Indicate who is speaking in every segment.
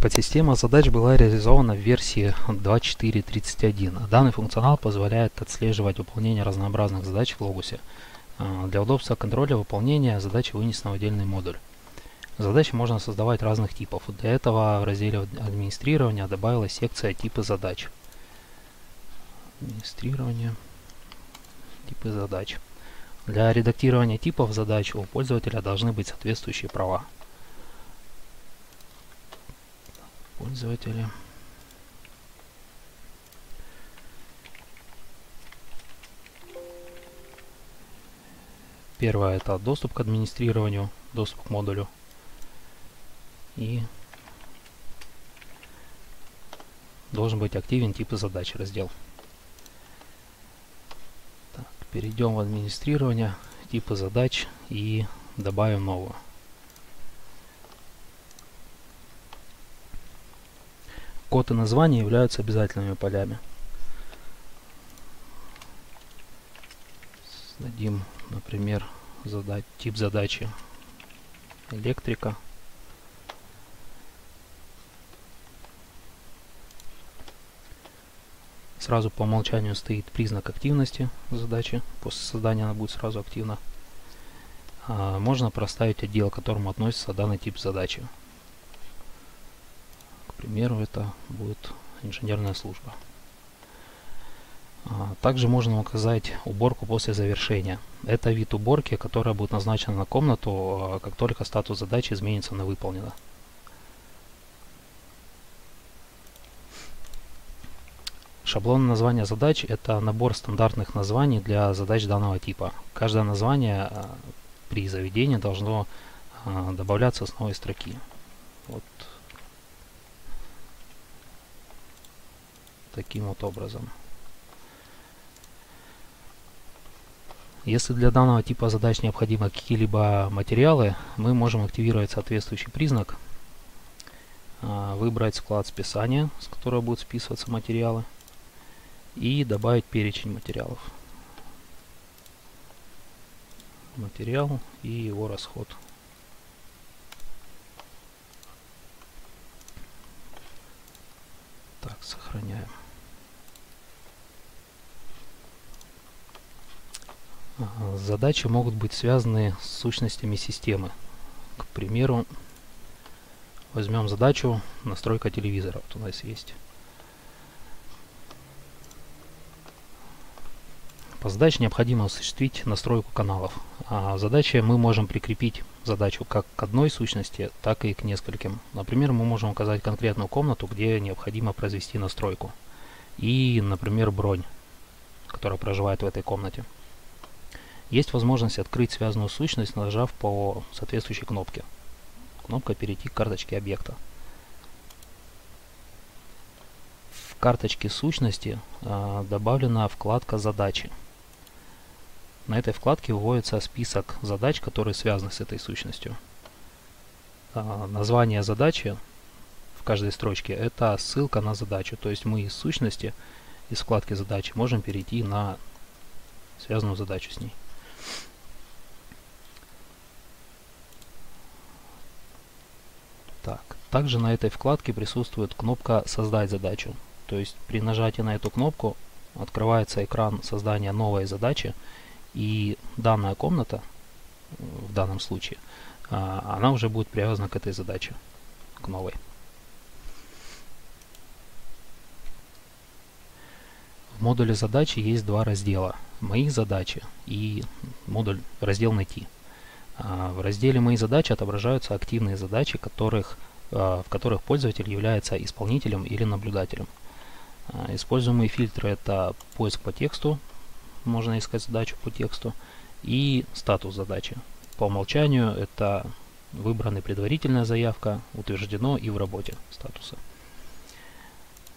Speaker 1: Подсистема задач была реализована в версии 2.4.31. Данный функционал позволяет отслеживать выполнение разнообразных задач в Логусе. А, для удобства контроля выполнения задачи вынесены в отдельный модуль. Задачи можно создавать разных типов. Для этого в разделе администрирования добавилась секция типы задач. Администрирование, типы задач. Для редактирования типов задач у пользователя должны быть соответствующие права. Пользователи. Первое это доступ к администрированию, доступ к модулю. И должен быть активен типы задач раздел. Так, перейдем в администрирование, типы задач и добавим новую. Код и название являются обязательными полями. Дадим, например, задать тип задачи электрика. Сразу по умолчанию стоит признак активности задачи. После создания она будет сразу активна. А, можно проставить отдел, к которому относится данный тип задачи примеру, это будет инженерная служба. А, также можно указать уборку после завершения. Это вид уборки, которая будет назначена на комнату, а, как только статус задачи изменится на выполнено. Шаблон названия задач – это набор стандартных названий для задач данного типа. Каждое название а, при заведении должно добавляться с новой строки. Вот таким вот образом. Если для данного типа задач необходимы какие-либо материалы, мы можем активировать соответствующий признак, а, выбрать склад списания, с которого будут списываться материалы, и добавить перечень материалов. Материал и его расход. Так, сохраняем. Задачи могут быть связаны с сущностями системы. К примеру, возьмем задачу настройка телевизора. Вот у нас есть. По задаче необходимо осуществить настройку каналов. А задаче мы можем прикрепить задачу как к одной сущности, так и к нескольким. Например, мы можем указать конкретную комнату, где необходимо произвести настройку. И, например, бронь, которая проживает в этой комнате. Есть возможность открыть связанную сущность, нажав по соответствующей кнопке. Кнопка «Перейти к карточке объекта». В карточке сущности э, добавлена вкладка «Задачи». На этой вкладке выводится список задач, которые связаны с этой сущностью. Э, название задачи в каждой строчке – это ссылка на задачу. То есть мы из сущности, из вкладки задачи можем перейти на связанную задачу с ней. Так, также на этой вкладке присутствует кнопка «Создать задачу». То есть при нажатии на эту кнопку открывается экран создания новой задачи, и данная комната, в данном случае, а, она уже будет привязана к этой задаче, к новой. В модуле задачи есть два раздела. Мои задачи и модуль раздел «Найти». А, в разделе «Мои задачи» отображаются активные задачи, которых, а, в которых пользователь является исполнителем или наблюдателем. А, используемые фильтры – это поиск по тексту, можно искать задачу по тексту, и статус задачи. По умолчанию это выбрана предварительная заявка, утверждено и в работе статуса.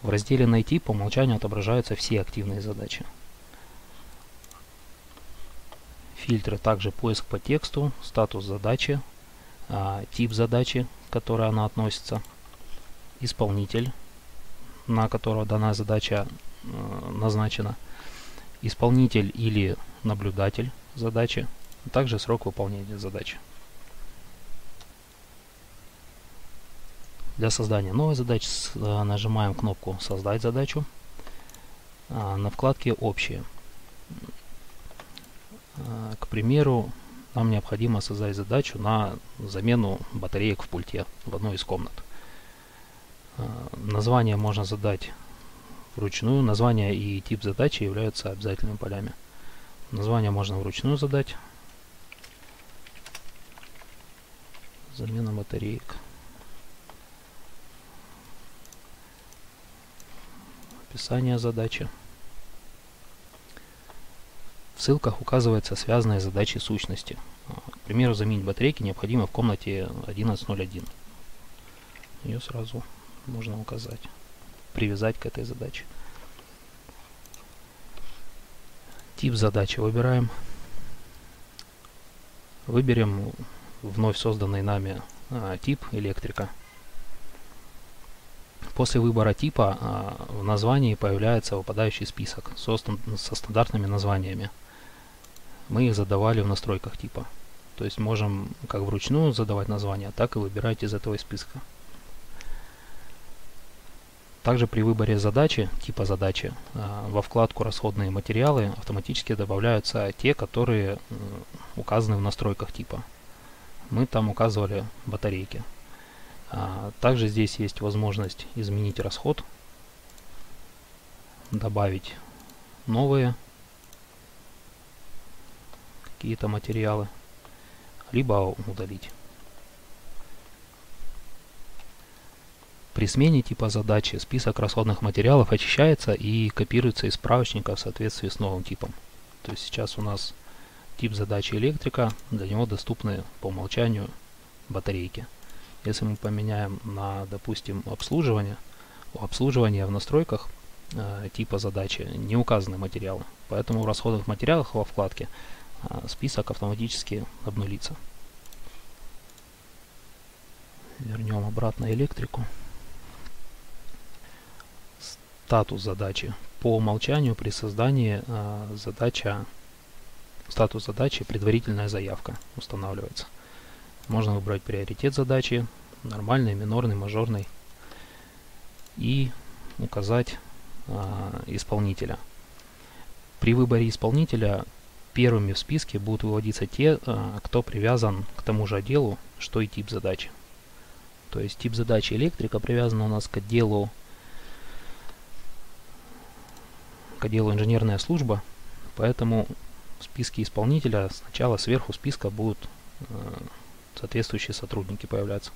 Speaker 1: В разделе «Найти» по умолчанию отображаются все активные задачи. Фильтры также поиск по тексту, статус задачи, а, тип задачи, к которой она относится, исполнитель, на которого данная задача э, назначена, исполнитель или наблюдатель задачи, а также срок выполнения задачи. Для создания новой задачи нажимаем кнопку «Создать задачу». На вкладке «Общие». К примеру, нам необходимо создать задачу на замену батареек в пульте в одной из комнат. Название можно задать вручную. Название и тип задачи являются обязательными полями. Название можно вручную задать. Замена батареек. Описание задачи. В ссылках указываются связанные задачи сущности. К примеру, заменить батарейки необходимо в комнате 11.01. Ее сразу можно указать привязать к этой задаче. Тип задачи выбираем. Выберем вновь созданный нами а, тип электрика. После выбора типа а, в названии появляется выпадающий список со, со стандартными названиями. Мы их задавали в настройках типа. То есть можем как вручную задавать названия, так и выбирать из этого списка. Также при выборе задачи, типа задачи, а, во вкладку «Расходные материалы» автоматически добавляются те, которые указаны в настройках типа. Мы там указывали батарейки. А, также здесь есть возможность изменить расход, добавить новые какие-то материалы, либо удалить. При смене типа задачи список расходных материалов очищается и копируется из справочника в соответствии с новым типом. То есть сейчас у нас тип задачи электрика, для него доступны по умолчанию батарейки. Если мы поменяем на, допустим, обслуживание, у обслуживания в настройках э, типа задачи не указаны материалы. Поэтому в расходных материалах во вкладке э, список автоматически обнулится. Вернем обратно электрику статус задачи. По умолчанию при создании э, задача, статус задачи предварительная заявка устанавливается. Можно выбрать приоритет задачи, нормальный, минорный, мажорный и указать э, исполнителя. При выборе исполнителя первыми в списке будут выводиться те, э, кто привязан к тому же отделу, что и тип задачи. То есть тип задачи электрика привязан у нас к отделу к отделу инженерная служба, поэтому в списке исполнителя сначала сверху списка будут э, соответствующие сотрудники появляться.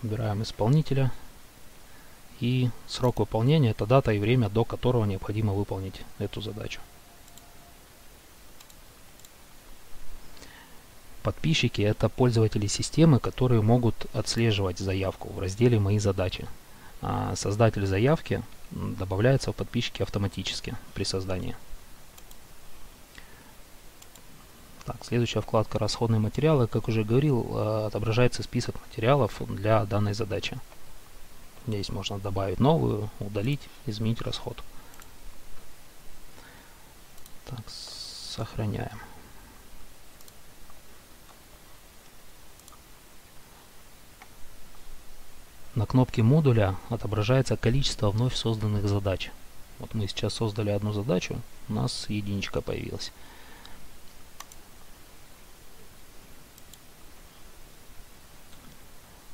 Speaker 1: Выбираем исполнителя. И срок выполнения это дата и время, до которого необходимо выполнить эту задачу. Подписчики это пользователи системы, которые могут отслеживать заявку в разделе «Мои задачи». А создатель заявки добавляется в подписчики автоматически при создании. Так, следующая вкладка «Расходные материалы». Как уже говорил, э, отображается список материалов для данной задачи. Здесь можно добавить новую, удалить, изменить расход. Так, сохраняем. На кнопке модуля отображается количество вновь созданных задач. Вот мы сейчас создали одну задачу, у нас единичка появилась.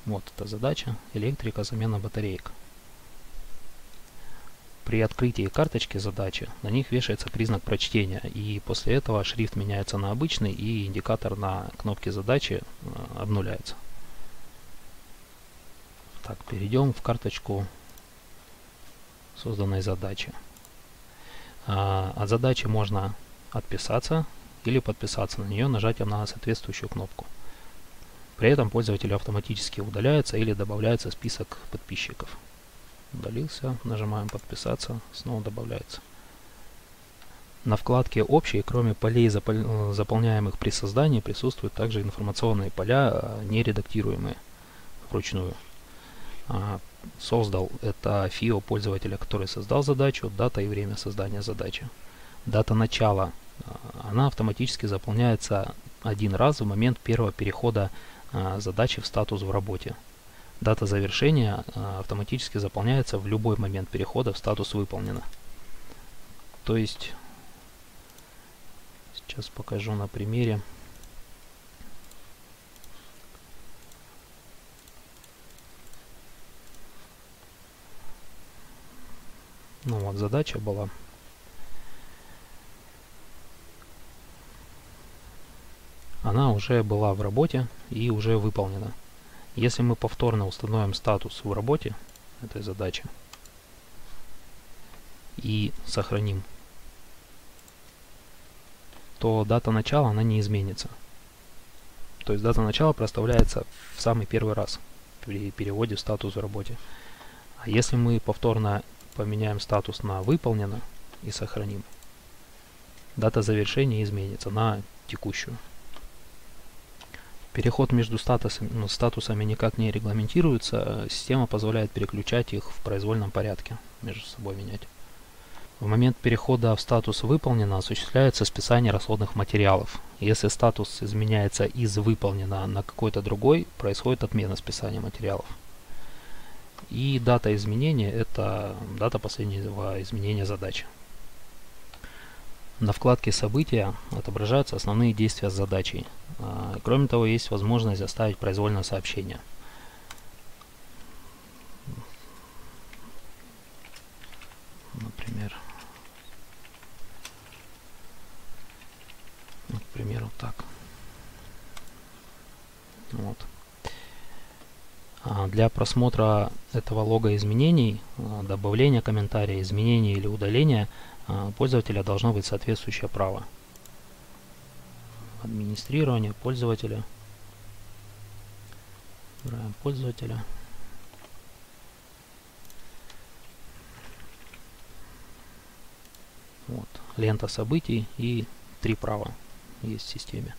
Speaker 1: Вот эта задача, электрика, замена батареек. При открытии карточки задачи на них вешается признак прочтения, и после этого шрифт меняется на обычный, и индикатор на кнопке задачи э, обнуляется. Так, перейдем в карточку созданной задачи. А, от задачи можно отписаться или подписаться на нее нажатием на соответствующую кнопку. При этом пользователю автоматически удаляется или добавляется список подписчиков. Удалился, нажимаем подписаться, снова добавляется. На вкладке «Общие», кроме полей, заполняемых при создании, присутствуют также информационные поля, а, не редактируемые вручную. А, создал это FIO пользователя, который создал задачу, дата и время создания задачи. Дата начала, а, она автоматически заполняется один раз в момент первого перехода а, задачи в статус в работе. Дата завершения автоматически заполняется в любой момент перехода в статус выполнено. То есть, сейчас покажу на примере. Ну вот, задача была. Она уже была в работе и уже выполнена. Если мы повторно установим статус в работе этой задачи и сохраним, то дата начала она не изменится. То есть дата начала проставляется в самый первый раз при переводе в статус в работе. А если мы повторно поменяем статус на выполнено и сохраним, дата завершения изменится на текущую. Переход между статусами, ну, статусами никак не регламентируется, а система позволяет переключать их в произвольном порядке, между собой менять. В момент перехода в статус «Выполнено» осуществляется списание расходных материалов. Если статус изменяется из «Выполнено» на какой-то другой, происходит отмена списания материалов. И дата изменения – это дата последнего изменения задачи. На вкладке «События» отображаются основные действия с задачей. А, кроме того, есть возможность оставить произвольное сообщение. Например, к примеру, так. Вот. А, для просмотра этого лога изменений, а, добавления комментария, изменения или удаления – а, пользователя должно быть соответствующее право. Администрирование пользователя. Выбираем пользователя. Вот. Лента событий и три права есть в системе.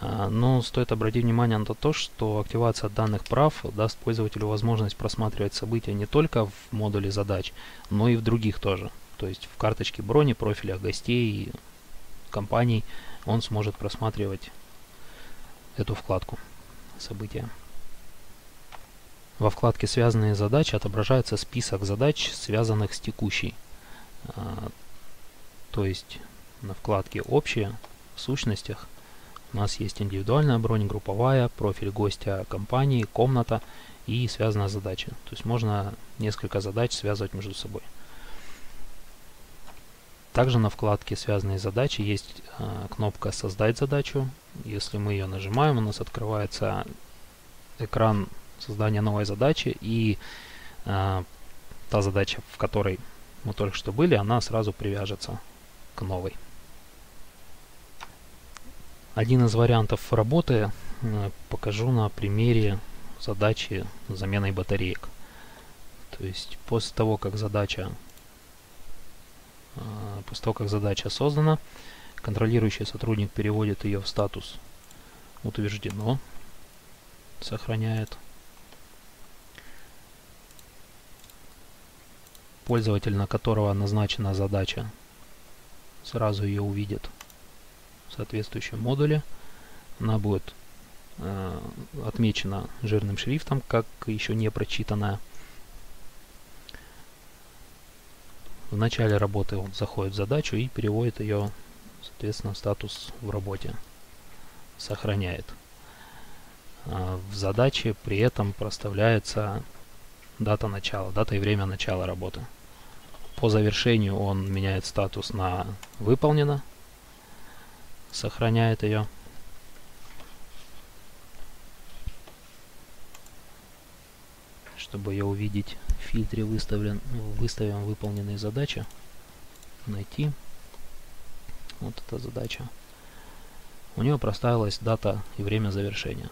Speaker 1: А, но стоит обратить внимание на то, что активация данных прав даст пользователю возможность просматривать события не только в модуле задач, но и в других тоже. То есть в карточке брони, профилях гостей, компаний он сможет просматривать эту вкладку события. Во вкладке «Связанные задачи» отображается список задач, связанных с текущей. А, то есть на вкладке «Общие» в сущностях у нас есть индивидуальная бронь, групповая, профиль гостя компании, комната и связанная задача. То есть можно несколько задач связывать между собой. Также на вкладке «Связанные задачи» есть э, кнопка «Создать задачу». Если мы ее нажимаем, у нас открывается экран создания новой задачи, и э, та задача, в которой мы только что были, она сразу привяжется к новой. Один из вариантов работы э, покажу на примере задачи с заменой батареек. То есть после того, как задача а, после того, как задача создана, контролирующий сотрудник переводит ее в статус утверждено, сохраняет. Пользователь, на которого назначена задача, сразу ее увидит соответствующем модуле. Она будет э, отмечена жирным шрифтом, как еще не прочитанная. в начале работы он заходит в задачу и переводит ее, соответственно, в статус в работе. Сохраняет. А в задаче при этом проставляется дата начала, дата и время начала работы. По завершению он меняет статус на выполнено, сохраняет ее. Чтобы ее увидеть, в фильтре выставлен, выставим выполненные задачи. Найти. Вот эта задача. У нее проставилась дата и время завершения.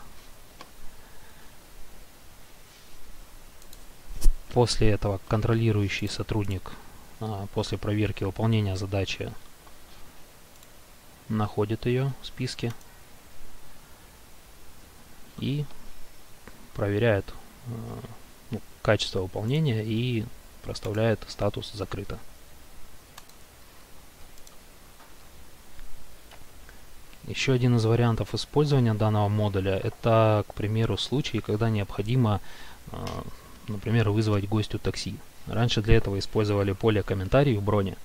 Speaker 1: После этого контролирующий сотрудник а, после проверки выполнения задачи находит ее в списке и проверяет а, ну, качество выполнения и проставляет статус закрыто. Еще один из вариантов использования данного модуля это, к примеру, случаи, когда необходимо а, например, вызвать гостю такси. Раньше для этого использовали поле комментарий в броне.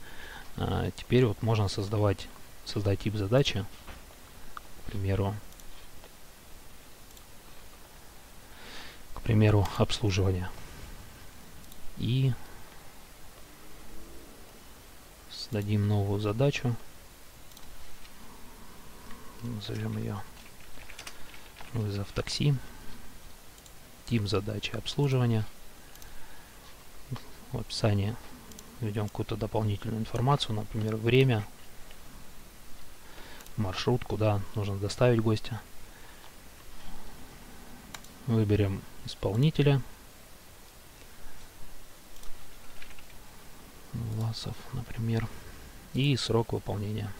Speaker 1: А теперь вот можно создавать, создать тип задачи, к примеру, к примеру, обслуживание. И создадим новую задачу. Назовем ее вызов такси. Тип задачи обслуживания. В описании введем какую-то дополнительную информацию, например, время, маршрут, куда нужно доставить гостя. Выберем исполнителя. Власов, например. И срок выполнения.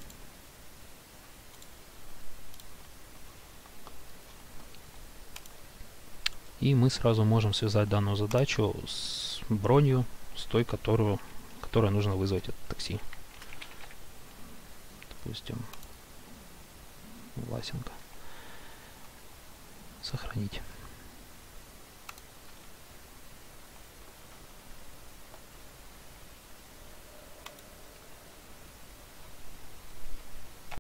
Speaker 1: И мы сразу можем связать данную задачу с бронью, с той, которую, которая нужно вызвать это такси. Допустим, Власенко. Сохранить.